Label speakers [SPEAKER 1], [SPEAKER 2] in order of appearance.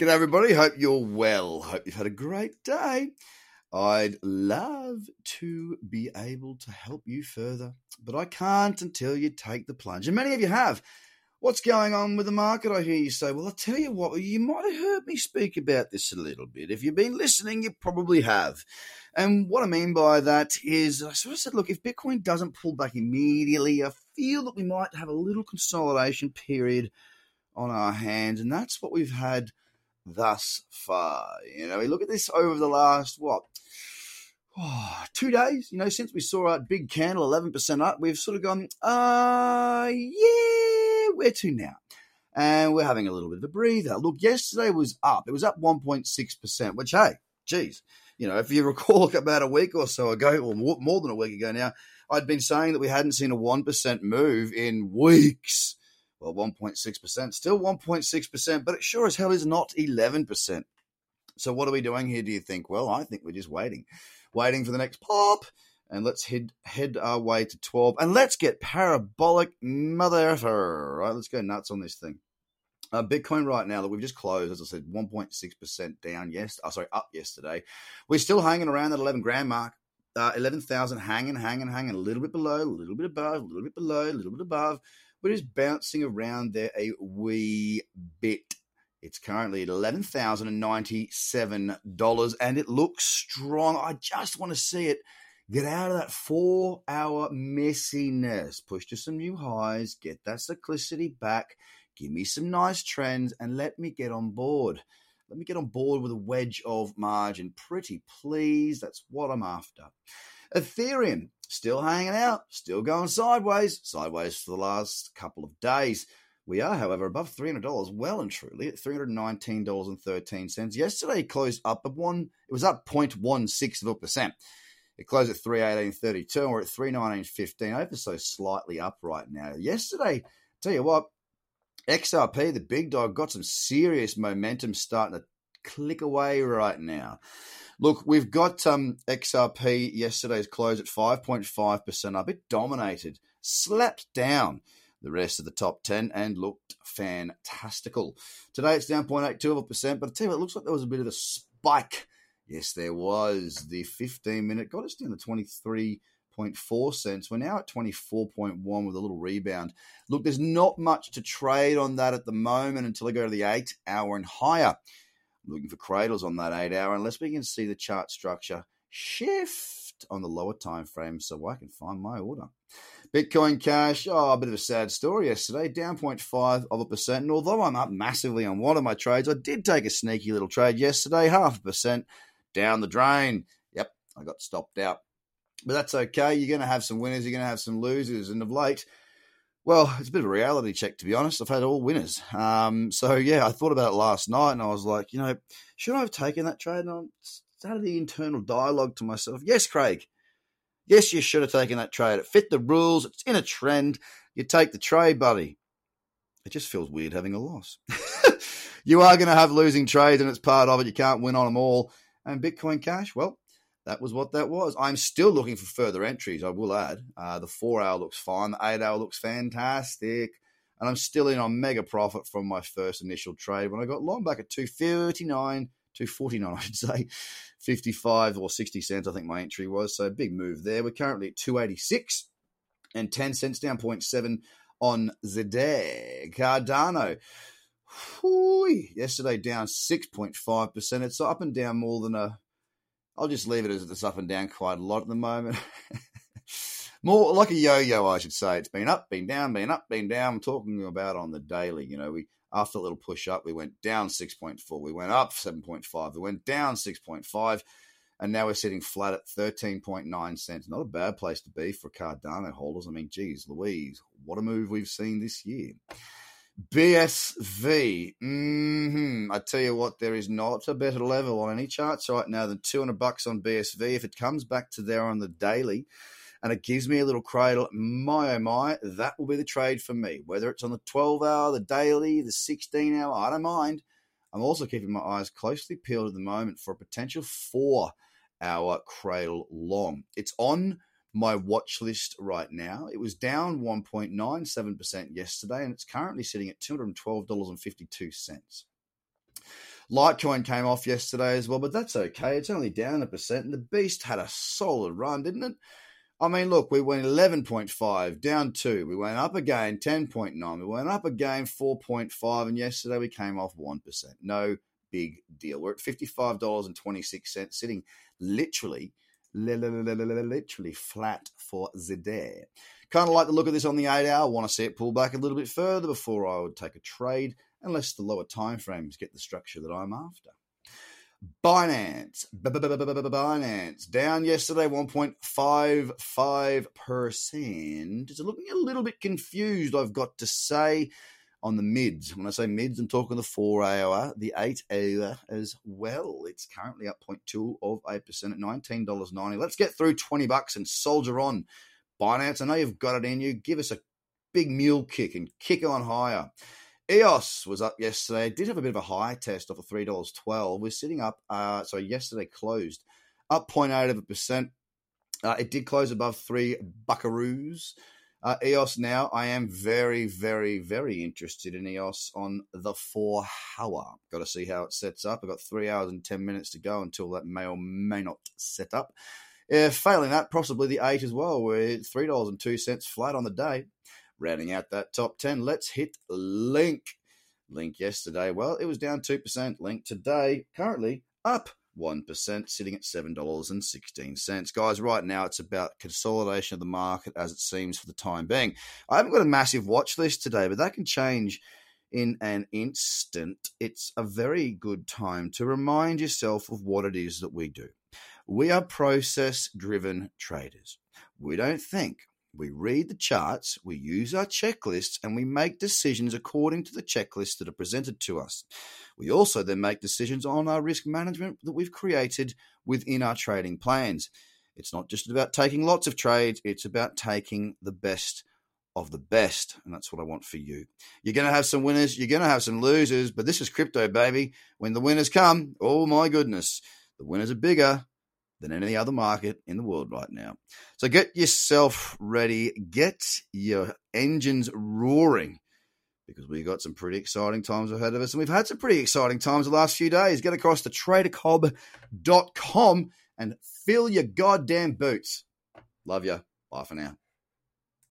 [SPEAKER 1] G'day, everybody. Hope you're well. Hope you've had a great day. I'd love to be able to help you further, but I can't until you take the plunge. And many of you have. What's going on with the market? I hear you say, well, I'll tell you what, you might have heard me speak about this a little bit. If you've been listening, you probably have. And what I mean by that is, I sort of said, look, if Bitcoin doesn't pull back immediately, I feel that we might have a little consolidation period on our hands. And that's what we've had thus far. You know, we look at this over the last, what, oh, two days, you know, since we saw that big candle, 11% up, we've sort of gone, uh, yeah, where to now? And we're having a little bit of a breather. Look, yesterday was up. It was up 1.6%, which, hey, geez, you know, if you recall about a week or so ago, or more than a week ago now, I'd been saying that we hadn't seen a 1% move in weeks. Well, 1.6%, still 1.6%, but it sure as hell is not 11%. So, what are we doing here, do you think? Well, I think we're just waiting waiting for the next pop. And let's head head our way to 12. And let's get parabolic mother effer. Right, let's go nuts on this thing. Uh, Bitcoin right now that we've just closed, as I said, 1.6% down. Yes, oh, sorry, up yesterday. We're still hanging around that 11 grand mark. Uh, 11,000 hanging, hanging, hanging, a little bit below, a little bit above, a little bit below, a little bit above. We're just bouncing around there a wee bit. It's currently at $11,097 and it looks strong. I just want to see it get out of that four hour messiness, push to some new highs, get that cyclicity back, give me some nice trends, and let me get on board. Let me get on board with a wedge of margin. Pretty please. That's what I'm after. Ethereum still hanging out, still going sideways, sideways for the last couple of days. We are, however, above $300, well and truly at $319.13. Yesterday closed up at one, it was up 0.16 of a percent. It closed at 318.32 and we're at 319.15, over so slightly up right now. Yesterday, tell you what, XRP, the big dog, got some serious momentum starting to click away right now. Look, we've got um, XRP yesterday's close at 5.5% up. It dominated, slapped down the rest of the top 10 and looked fantastical. Today it's down 0.82%, but I tell you what, it looks like there was a bit of a spike. Yes, there was. The 15 minute got us down to 23.4 cents. We're now at 24.1 with a little rebound. Look, there's not much to trade on that at the moment until I go to the eight hour and higher. Looking for cradles on that eight hour unless we can see the chart structure shift on the lower time frame so I can find my order. Bitcoin Cash, oh, a bit of a sad story yesterday, down 0.5 of a percent. And although I'm up massively on one of my trades, I did take a sneaky little trade yesterday, half a percent down the drain. Yep, I got stopped out. But that's okay. You're going to have some winners, you're going to have some losers. And of late, well, it's a bit of a reality check, to be honest. I've had all winners. Um, so, yeah, I thought about it last night and I was like, you know, should I have taken that trade? And I started the internal dialogue to myself. Yes, Craig Yes, you should have taken that trade. It fit the rules. It's in a trend. You take the trade, buddy. It just feels weird having a loss. you are going to have losing trades, and it's part of it. You can't win on them all. And Bitcoin Cash, well, that was what that was. I'm still looking for further entries, I will add. Uh, the four hour looks fine. The eight hour looks fantastic. And I'm still in on mega profit from my first initial trade when I got long back at 239 249, I should say, 55 or 60 cents, I think my entry was. So big move there. We're currently at 286 and 10 cents down 0.7 on Zedek. Cardano. Whew, yesterday down 6.5%. It's up and down more than a. I'll just leave it as it's up and down quite a lot at the moment. more like a yo-yo, I should say. It's been up, been down, been up, been down. I'm talking about on the daily. You know, we after a little push up, we went down 6.4. We went up 7.5. We went down 6.5. And now we're sitting flat at 13.9 cents. Not a bad place to be for Cardano holders. I mean, geez, Louise, what a move we've seen this year. BSV. Mm-hmm. I tell you what, there is not a better level on any charts right now than 200 bucks on BSV. If it comes back to there on the daily, and it gives me a little cradle. My oh my, that will be the trade for me. Whether it's on the 12 hour, the daily, the 16 hour, I don't mind. I'm also keeping my eyes closely peeled at the moment for a potential four hour cradle long. It's on my watch list right now. It was down 1.97% yesterday, and it's currently sitting at $212.52. Litecoin came off yesterday as well, but that's okay. It's only down a percent, and the beast had a solid run, didn't it? I mean, look, we went 11.5, down 2. We went up again 10.9. We went up again 4.5. And yesterday we came off 1%. No big deal. We're at $55.26, sitting literally, literally flat for day. Kind of like the look of this on the 8 hour. Want to see it pull back a little bit further before I would take a trade, unless the lower time frames get the structure that I'm after. Binance, Binance down yesterday 1.55%. It's looking a little bit confused, I've got to say, on the mids. When I say mids, I'm talking the four hour, the eight hour as well. It's currently up 0.2 of 8% at $19.90. Let's get through 20 bucks and soldier on. Binance, I know you've got it in you. Give us a big mule kick and kick on higher. EOS was up yesterday. It did have a bit of a high test off of three dollars twelve. We're sitting up. Uh, so yesterday closed up 0.8 of a percent. Uh, it did close above three buckaroos. Uh, EOS now, I am very, very, very interested in EOS on the four hour. Got to see how it sets up. I've got three hours and 10 minutes to go until that may or may not set up. Uh, failing that, possibly the eight as well. We're $3.02 flat on the day. Rounding out that top 10, let's hit Link. Link yesterday, well, it was down 2%. Link today, currently up 1%, sitting at $7.16. Guys, right now it's about consolidation of the market as it seems for the time being. I haven't got a massive watch list today, but that can change in an instant. It's a very good time to remind yourself of what it is that we do. We are process driven traders. We don't think, we read the charts, we use our checklists, and we make decisions according to the checklists that are presented to us. We also then make decisions on our risk management that we've created within our trading plans. It's not just about taking lots of trades, it's about taking the best of the best. And that's what I want for you. You're going to have some winners, you're going to have some losers, but this is crypto, baby. When the winners come, oh my goodness, the winners are bigger, than any other market in the world right now. So get yourself ready, get your engines roaring because we've got some pretty exciting times ahead of us. And we've had some pretty exciting times the last few days. Get across to tradercobb.com and fill your goddamn boots. Love you. Bye for now.